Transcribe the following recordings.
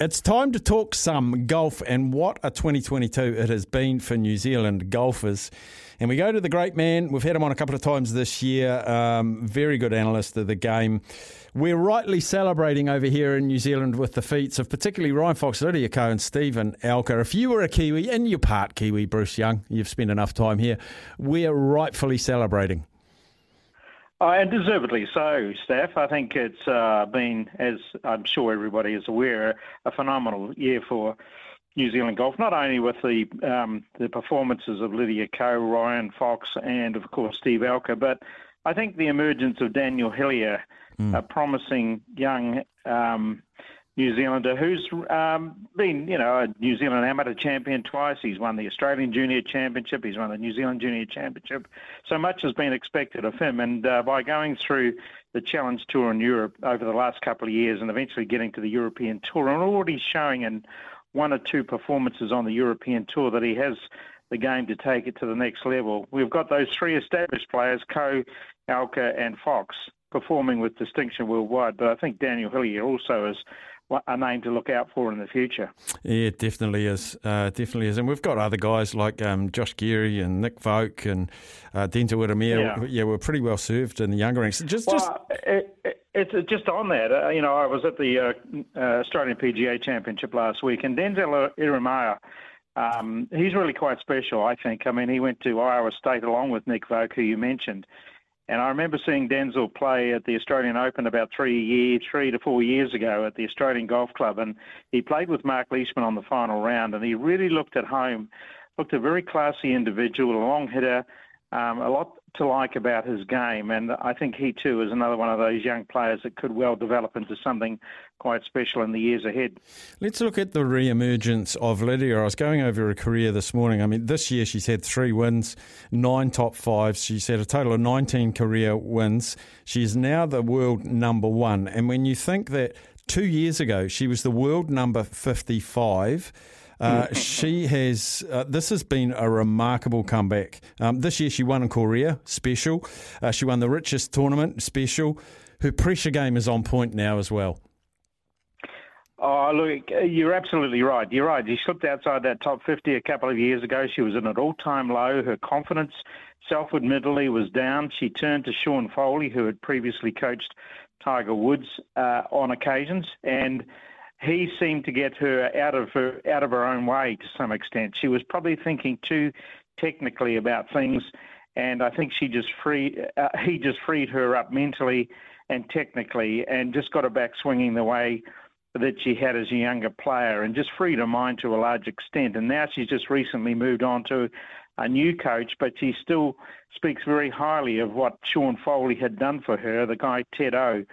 It's time to talk some golf and what a 2022 it has been for New Zealand golfers. And we go to the great man. We've had him on a couple of times this year. Um, very good analyst of the game. We're rightly celebrating over here in New Zealand with the feats of particularly Ryan Fox, Lydia Ko, and Steven Alker. If you were a Kiwi and you're part Kiwi, Bruce Young, you've spent enough time here. We're rightfully celebrating. Oh, and deservedly so, Steph. I think it's uh, been, as I'm sure everybody is aware, a phenomenal year for New Zealand golf. Not only with the um, the performances of Lydia Ko, Ryan Fox, and of course Steve Alker, but I think the emergence of Daniel Hillier, mm. a promising young um, New Zealander who's um, been, you know, a New Zealand amateur champion twice. He's won the Australian Junior Championship. He's won the New Zealand Junior Championship. So much has been expected of him. And uh, by going through the Challenge Tour in Europe over the last couple of years and eventually getting to the European Tour and already showing in one or two performances on the European Tour that he has the game to take it to the next level. We've got those three established players, Ko, Alker, and Fox, performing with distinction worldwide. But I think Daniel Hillier also is a name to look out for in the future. Yeah, it definitely is. Uh, definitely is. And we've got other guys like um, Josh Geary and Nick Voke and uh, Denzel Ieremia. Yeah. yeah, we're pretty well served in the younger ranks. Just, well, just... It, it, it's just on that. Uh, you know, I was at the uh, uh Australian PGA Championship last week, and Denzel Ieremia, um, he's really quite special, I think. I mean, he went to Iowa State along with Nick Voke, who you mentioned. And I remember seeing Denzel play at the Australian Open about three years, three to four years ago at the Australian Golf Club, and he played with Mark Leishman on the final round, and he really looked at home, looked a very classy individual, a long hitter, um, a lot to like about his game, and I think he too is another one of those young players that could well develop into something quite special in the years ahead. Let's look at the re-emergence of Lydia. I was going over her career this morning. I mean, this year she's had three wins, nine top fives. She's had a total of 19 career wins. She's now the world number one. And when you think that two years ago she was the world number 55 uh, she has. Uh, this has been a remarkable comeback. Um, this year she won in Korea special. Uh, she won the richest tournament special. Her pressure game is on point now as well. Oh, look, you're absolutely right. You're right. She slipped outside that top 50 a couple of years ago. She was in an all-time low. Her confidence, self-admittedly, was down. She turned to Sean Foley, who had previously coached Tiger Woods uh, on occasions, and he seemed to get her out of her out of her own way to some extent. She was probably thinking too technically about things, and I think she just free uh, he just freed her up mentally and technically, and just got her back swinging the way that she had as a younger player, and just freed her mind to a large extent. And now she's just recently moved on to a new coach, but she still speaks very highly of what Sean Foley had done for her. The guy Ted O,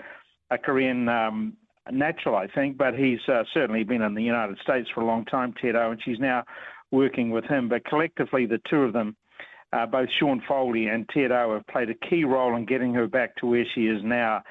a Korean um, natural, I think, but he's uh, certainly been in the United States for a long time, Ted O, and she's now working with him. But collectively, the two of them, uh, both Sean Foley and Ted O, have played a key role in getting her back to where she is now.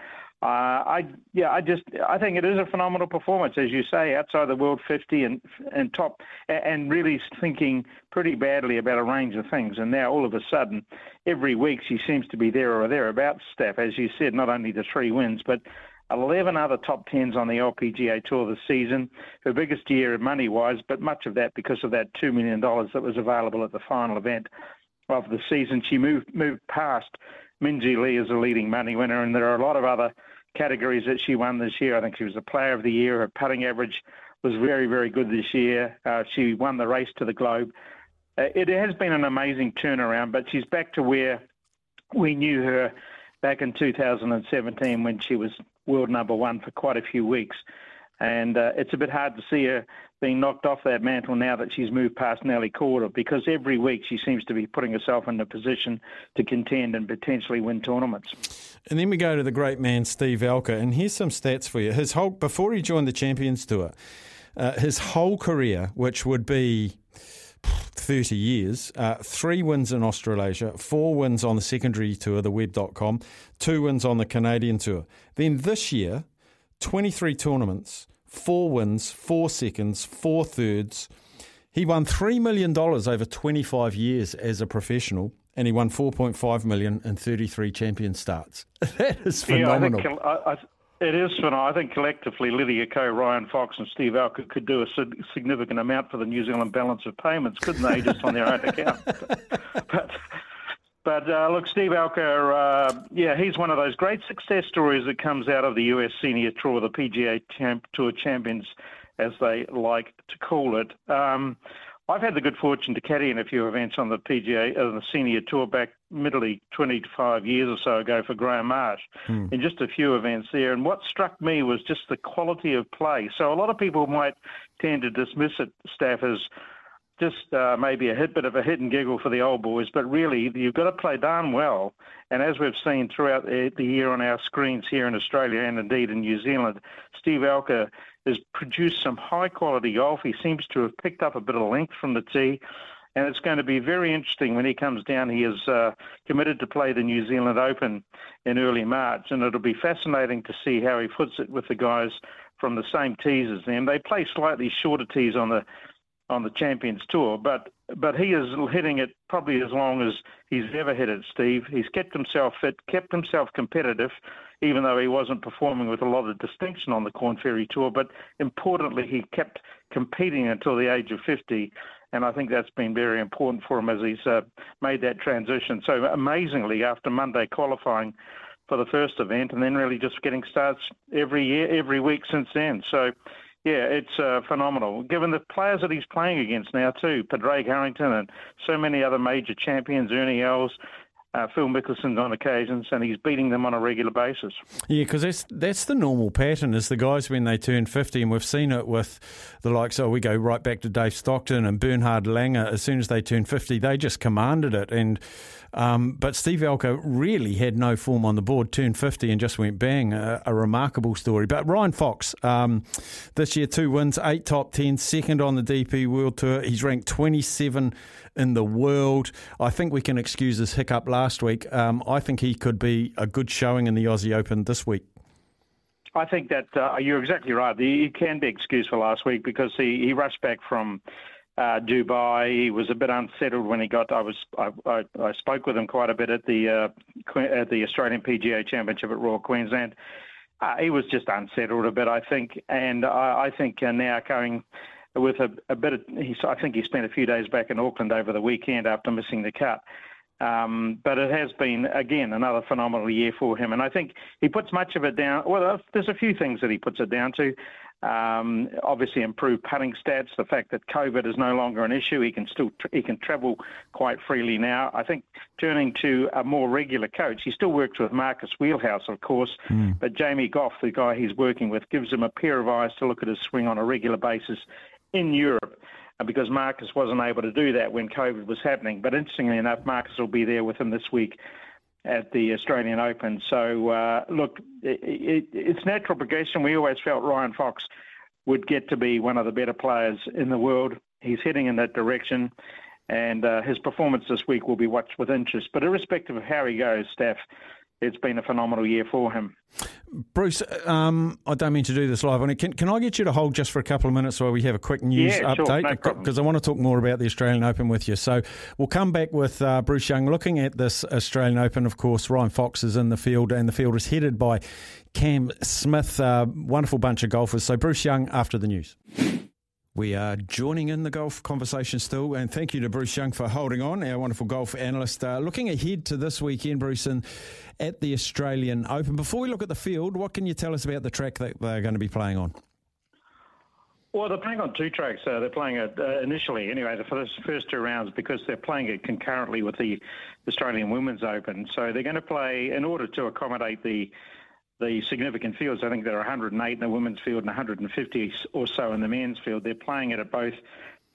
Uh, I yeah, I just I think it is a phenomenal performance, as you say, outside the world 50 and and top, and really thinking pretty badly about a range of things. And now all of a sudden, every week she seems to be there or thereabouts. Steph, as you said, not only the three wins, but 11 other top 10s on the LPGA Tour this season. Her biggest year money wise, but much of that because of that $2 million that was available at the final event of the season. She moved, moved past Minjee Lee as a leading money winner, and there are a lot of other categories that she won this year. I think she was the player of the year. Her putting average was very, very good this year. Uh, she won the race to the globe. Uh, it has been an amazing turnaround, but she's back to where we knew her back in 2017 when she was world number one for quite a few weeks. And uh, it's a bit hard to see her being knocked off that mantle now that she's moved past Nelly Korda because every week she seems to be putting herself in a position to contend and potentially win tournaments. And then we go to the great man Steve Alker, and here's some stats for you. His whole before he joined the Champions Tour, uh, his whole career, which would be 30 years, uh, three wins in Australasia, four wins on the secondary tour, the web.com, two wins on the Canadian tour. Then this year, 23 tournaments, four wins, four seconds, four thirds. He won $3 million over 25 years as a professional, and he won 4.5 million in 33 champion starts. that is phenomenal. Yeah, I think, I, It is phenomenal. I think collectively, Lydia Ko, Ryan Fox, and Steve Alker could do a significant amount for the New Zealand balance of payments, couldn't they, just on their own account? but but uh, look, Steve Alker, uh, yeah, he's one of those great success stories that comes out of the US Senior Tour, the PGA Champ, Tour Champions, as they like to call it. Um, I've had the good fortune to caddy in a few events on the PGA, uh, the Senior Tour back middly 25 years or so ago for Graham Marsh hmm. in just a few events there. And what struck me was just the quality of play. So a lot of people might tend to dismiss it, Steph, as just uh, maybe a hit bit of a hit and giggle for the old boys, but really you've got to play darn well. And as we've seen throughout the, the year on our screens here in Australia and indeed in New Zealand, Steve Alker has produced some high quality golf. He seems to have picked up a bit of length from the tee. And it's going to be very interesting when he comes down. He is uh, committed to play the New Zealand Open in early March, and it'll be fascinating to see how he puts it with the guys from the same tees as them. They play slightly shorter tees on the on the Champions Tour, but but he is hitting it probably as long as he's ever hit it, Steve. He's kept himself fit, kept himself competitive, even though he wasn't performing with a lot of distinction on the Corn Ferry Tour. But importantly, he kept competing until the age of 50, and I think that's been very important for him as he's uh, made that transition. So amazingly, after Monday qualifying for the first event, and then really just getting starts every year, every week since then. So yeah, it's uh, phenomenal. Given the players that he's playing against now too, Padraig Harrington and so many other major champions, Ernie Els, uh, Phil Mickelson on occasions, and he's beating them on a regular basis. Yeah, because that's that's the normal pattern is the guys when they turn fifty, and we've seen it with the likes. Oh, we go right back to Dave Stockton and Bernhard Langer. As soon as they turn fifty, they just commanded it, and um, but Steve Alker really had no form on the board, turned 50 and just went bang. A, a remarkable story. But Ryan Fox, um, this year, two wins, eight top 10, second on the DP World Tour. He's ranked 27 in the world. I think we can excuse his hiccup last week. Um, I think he could be a good showing in the Aussie Open this week. I think that uh, you're exactly right. He can be excused for last week because he, he rushed back from uh, Dubai. He was a bit unsettled when he got. I was I, I, I spoke with him quite a bit at the uh, at the Australian PGA Championship at Royal Queensland. Uh, he was just unsettled a bit, I think, and I, I think uh, now going with a, a bit of. I think he spent a few days back in Auckland over the weekend after missing the cut. Um, but it has been again another phenomenal year for him, and I think he puts much of it down. Well, there's a few things that he puts it down to. Um, obviously, improved putting stats. The fact that COVID is no longer an issue, he can still he can travel quite freely now. I think turning to a more regular coach, he still works with Marcus Wheelhouse, of course, mm. but Jamie Gough, the guy he's working with, gives him a pair of eyes to look at his swing on a regular basis in Europe because Marcus wasn't able to do that when COVID was happening. But interestingly enough, Marcus will be there with him this week at the Australian Open. So, uh, look, it, it, it's natural progression. We always felt Ryan Fox would get to be one of the better players in the world. He's heading in that direction, and uh, his performance this week will be watched with interest. But irrespective of how he goes, Steph, it's been a phenomenal year for him. Bruce, um, I don't mean to do this live on it. Can, can I get you to hold just for a couple of minutes while we have a quick news yeah, update? Because no I want to talk more about the Australian Open with you. So we'll come back with uh, Bruce Young looking at this Australian Open. Of course, Ryan Fox is in the field, and the field is headed by Cam Smith. Uh, wonderful bunch of golfers. So Bruce Young after the news. We are joining in the golf conversation still, and thank you to Bruce Young for holding on, our wonderful golf analyst. Uh, looking ahead to this weekend, Bruce, and at the Australian Open. Before we look at the field, what can you tell us about the track that they're going to be playing on? Well, they're playing on two tracks. Uh, they're playing it uh, initially, anyway, the first, first two rounds because they're playing it concurrently with the Australian Women's Open. So they're going to play in order to accommodate the the significant fields. I think there are 108 in the women's field and 150 or so in the men's field. They're playing it at both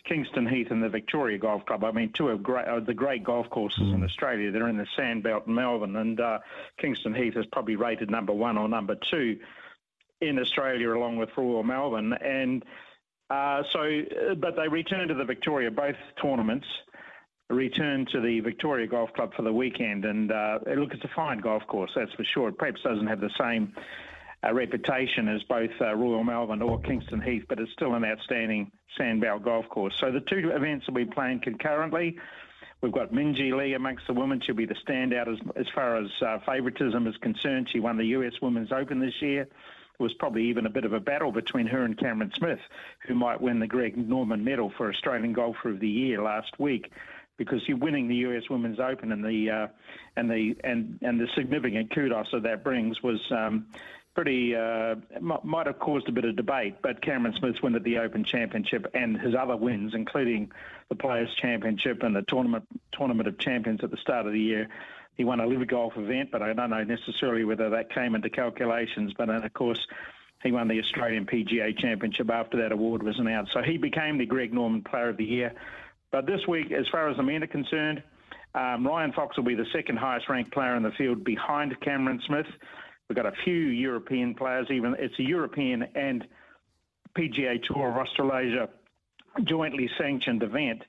Kingston Heath and the Victoria Golf Club. I mean, two of great, uh, the great golf courses mm. in Australia. They're in the Sandbelt in Melbourne, and uh, Kingston Heath is probably rated number one or number two in Australia, along with Royal Melbourne. And uh, so, uh, but they return to the Victoria both tournaments return to the Victoria Golf Club for the weekend. And uh, look, it's a fine golf course, that's for sure. It perhaps doesn't have the same uh, reputation as both uh, Royal Melbourne or Kingston Heath, but it's still an outstanding sandbelt golf course. So the two events will be playing concurrently. We've got Minjee Lee amongst the women. She'll be the standout as, as far as uh, favouritism is concerned. She won the US Women's Open this year. It was probably even a bit of a battle between her and Cameron Smith, who might win the Greg Norman Medal for Australian Golfer of the Year last week because you're winning the U.S. Women's Open and the uh, and the and and the significant kudos that that brings was um, pretty uh, might have caused a bit of debate. But Cameron Smith's win at the Open Championship and his other wins, including the Players Championship and the tournament tournament of champions at the start of the year. He won a LIV Golf event, but I don't know necessarily whether that came into calculations. But then, of course, he won the Australian PGA Championship after that award was announced. So he became the Greg Norman Player of the Year. But this week, as far as the men are concerned, um, Ryan Fox will be the second highest ranked player in the field behind Cameron Smith. We've got a few European players, even it's a European and PGA Tour of Australasia jointly sanctioned event.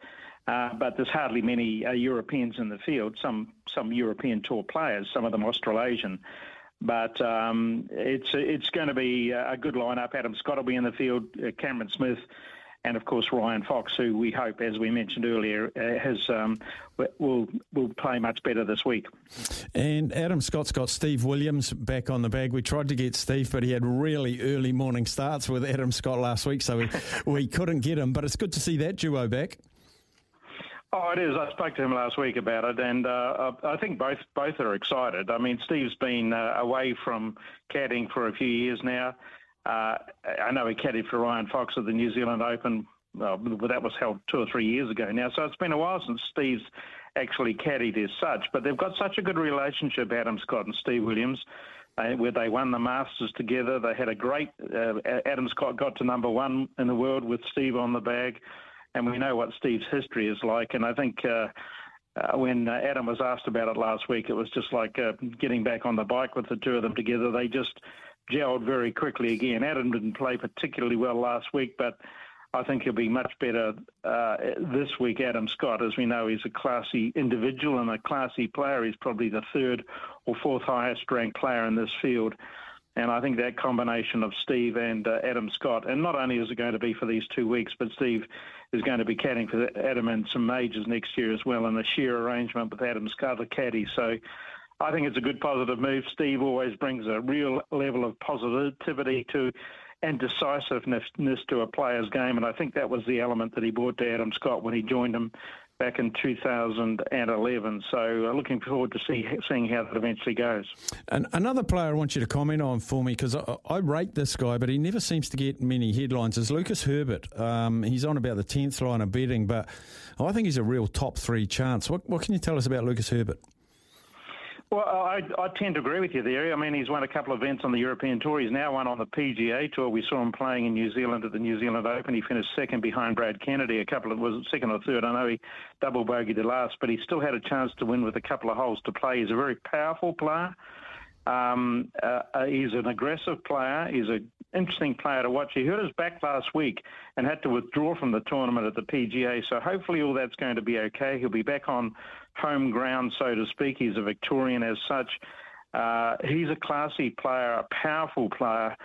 Uh, but there's hardly many uh, Europeans in the field. Some some European tour players, some of them Australasian. But um, it's it's going to be a good lineup. Adam Scott will be in the field. Uh, Cameron Smith, and of course Ryan Fox, who we hope, as we mentioned earlier, uh, has um, will will play much better this week. And Adam Scott's got Steve Williams back on the bag. We tried to get Steve, but he had really early morning starts with Adam Scott last week, so we, we couldn't get him. But it's good to see that duo back. Oh, it is. I spoke to him last week about it, and uh, I think both both are excited. I mean, Steve's been uh, away from caddying for a few years now. Uh, I know he caddied for Ryan Fox at the New Zealand Open, but that was held two or three years ago now. So it's been a while since Steve's actually caddied as such. But they've got such a good relationship, Adam Scott and Steve Williams, uh, where they won the Masters together. They had a great. Uh, Adam Scott got to number one in the world with Steve on the bag, and we know what Steve's history is like. And I think. Uh, uh, when uh, Adam was asked about it last week, it was just like uh, getting back on the bike with the two of them together. They just gelled very quickly again. Adam didn't play particularly well last week, but I think he'll be much better uh, this week. Adam Scott, as we know, he's a classy individual and a classy player. He's probably the third or fourth highest ranked player in this field. And I think that combination of Steve and uh, Adam Scott, and not only is it going to be for these two weeks, but Steve is going to be caddying for Adam and some majors next year as well in a sheer arrangement with Adam Scott, the caddy. So I think it's a good positive move. Steve always brings a real level of positivity to and decisiveness to a player's game, and I think that was the element that he brought to Adam Scott when he joined him back in 2011. So uh, looking forward to see, seeing how that eventually goes. And another player I want you to comment on for me because I, I, rate this guy, but he never seems to get many headlines. Is Lucas Herbert? Um, he's on about the tenth line of betting, but I think he's a real top three chance. What, what can you tell us about Lucas Herbert? Well, I, I tend to agree with you there. I mean, he's won a couple of events on the European Tour. He's now won on the PGA Tour. We saw him playing in New Zealand at the New Zealand Open. He finished second behind Brad Kennedy. A couple of was second or third. I know he double bogeyed the last, but he still had a chance to win with a couple of holes to play. He's a very powerful player. Um, uh, uh he's an aggressive player. He's an interesting player to watch. He hurt his back last week and had to withdraw from the tournament at the PGA. So hopefully all that's going to be okay. He'll be back on home ground, so to speak. He's a Victorian as such. Uh, he's a classy player, a powerful player,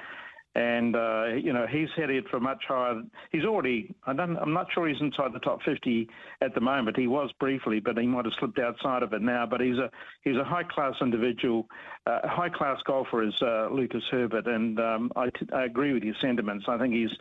and uh, you know he's headed for much higher. He's already. I I'm not sure he's inside the top 50 at the moment. He was briefly, but he might have slipped outside of it now. But he's a he's a high class individual, uh, high class golfer is uh, Lucas Herbert, and um, I, t- I agree with your sentiments. I think he's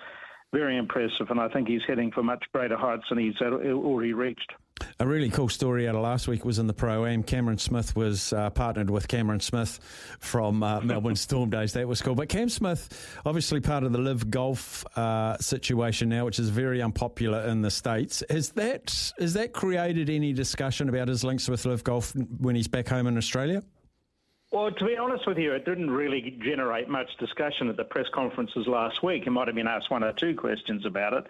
very impressive, and I think he's heading for much greater heights than he's already reached. A really cool story out of last week was in the Pro Am. Cameron Smith was uh, partnered with Cameron Smith from uh, Melbourne Storm Days. That was cool. But Cam Smith, obviously part of the LIV Golf uh, situation now, which is very unpopular in the States. Has that, has that created any discussion about his links with LIV Golf when he's back home in Australia? Well, to be honest with you, it didn't really generate much discussion at the press conferences last week. He might have been asked one or two questions about it.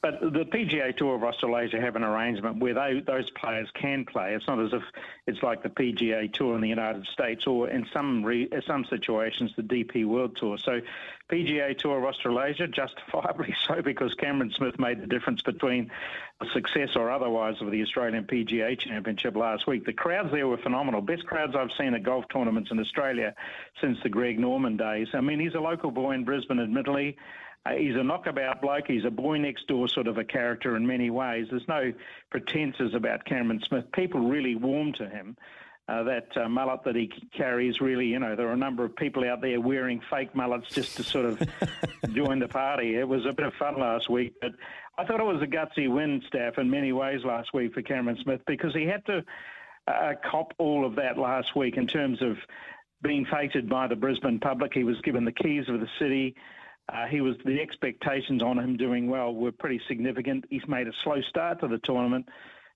But the PGA Tour of Australasia have an arrangement where they, those players can play. It's not as if it's like the PGA Tour in the United States or in some re, uh, some situations the DP World Tour. So PGA Tour of Australasia, justifiably so, because Cameron Smith made the difference between success or otherwise of the Australian PGA Championship last week. The crowds there were phenomenal. Best crowds I've seen at golf tournaments in Australia since the Greg Norman days. I mean, he's a local boy in Brisbane, admittedly. Uh, he's a knockabout bloke. He's a boy next door sort of a character in many ways. There's no pretences about Cameron Smith. People really warm to him. uh, that uh, mullet that he carries really, you know, there are a number of people out there wearing fake mullets just to sort of join the party. It was a bit of fun last week, but I thought it was a gutsy win, Steph, in many ways last week for Cameron Smith because he had to uh, cop all of that last week in terms of being feted by the Brisbane public. He was given the keys of the city. Uh, he was the expectations on him doing well were pretty significant. He's made a slow start to the tournament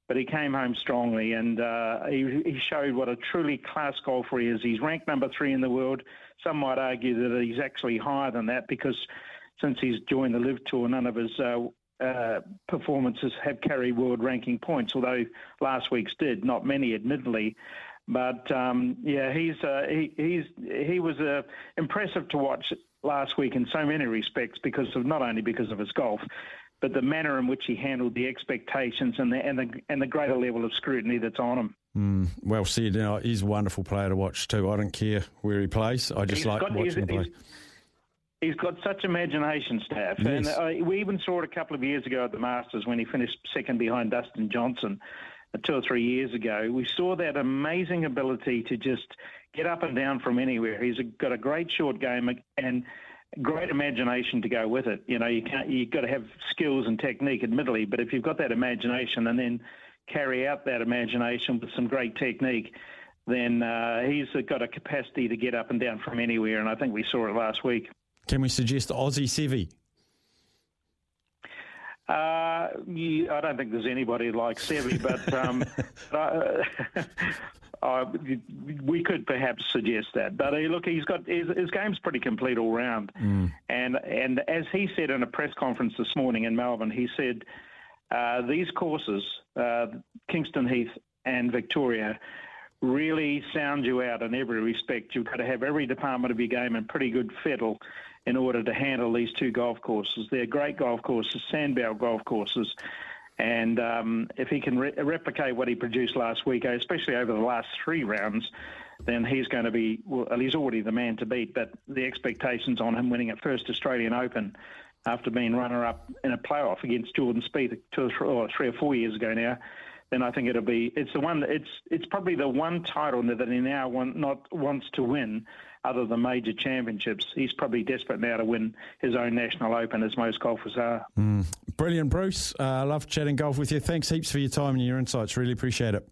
but he came home strongly and uh, he, he, showed what a truly class golfer he is. He's ranked number three in the world. Some might argue that he's actually higher than that because since he's joined the LIV Tour, none of his uh, uh, performances have carried world ranking points, although last week's did, not many, admittedly. But um, yeah, he's uh, he, he's he was uh, impressive to watch last week in so many respects because of not only because of his golf, but the manner in which he handled the expectations and the and the and the greater level of scrutiny that's on him. Mm, well said. You he's a wonderful player to watch too. I don't care where he plays. I just he's like got, watching him play. He's got such imagination, Steph, yes. and uh, we even saw it a couple of years ago at the Masters when he finished second behind Dustin Johnson, two or three years ago. We saw that amazing ability to just get up and down from anywhere. He's got a great short game and great imagination to go with it. You know, you can't you've got to have skills and technique, admittedly, but if you've got that imagination and then carry out that imagination with some great technique, then uh, he's got a capacity to get up and down from anywhere, and I think we saw it last week. Can we suggest Aussie Seve? Uh, I don't think there's anybody like Seve, but um, uh, uh, we could perhaps suggest that. But uh, look, he's got his, his, game's pretty complete all round, mm. and and as he said in a press conference this morning in Melbourne, he said uh, these courses, uh, Kingston Heath and Victoria, really sound you out in every respect. You've got to have every department of your game in pretty good fettle in order to handle these two golf courses. They're great golf courses, sandbelt golf courses. And um, if he can re- replicate what he produced last week, especially over the last three rounds, then he's going to be, well, he's already the man to beat. But the expectations on him winning at first Australian Open after being runner up in a playoff against Jordan Spieth two or three or four years ago now, then I think it'll be it's the one it's it's probably the one title that he now want, not wants to win other than major championships. He's probably desperate now to win his own national open, as most golfers are. Mm. Brilliant, Bruce. I uh, love chatting golf with you. Thanks heaps for your time and your insights. Really appreciate it.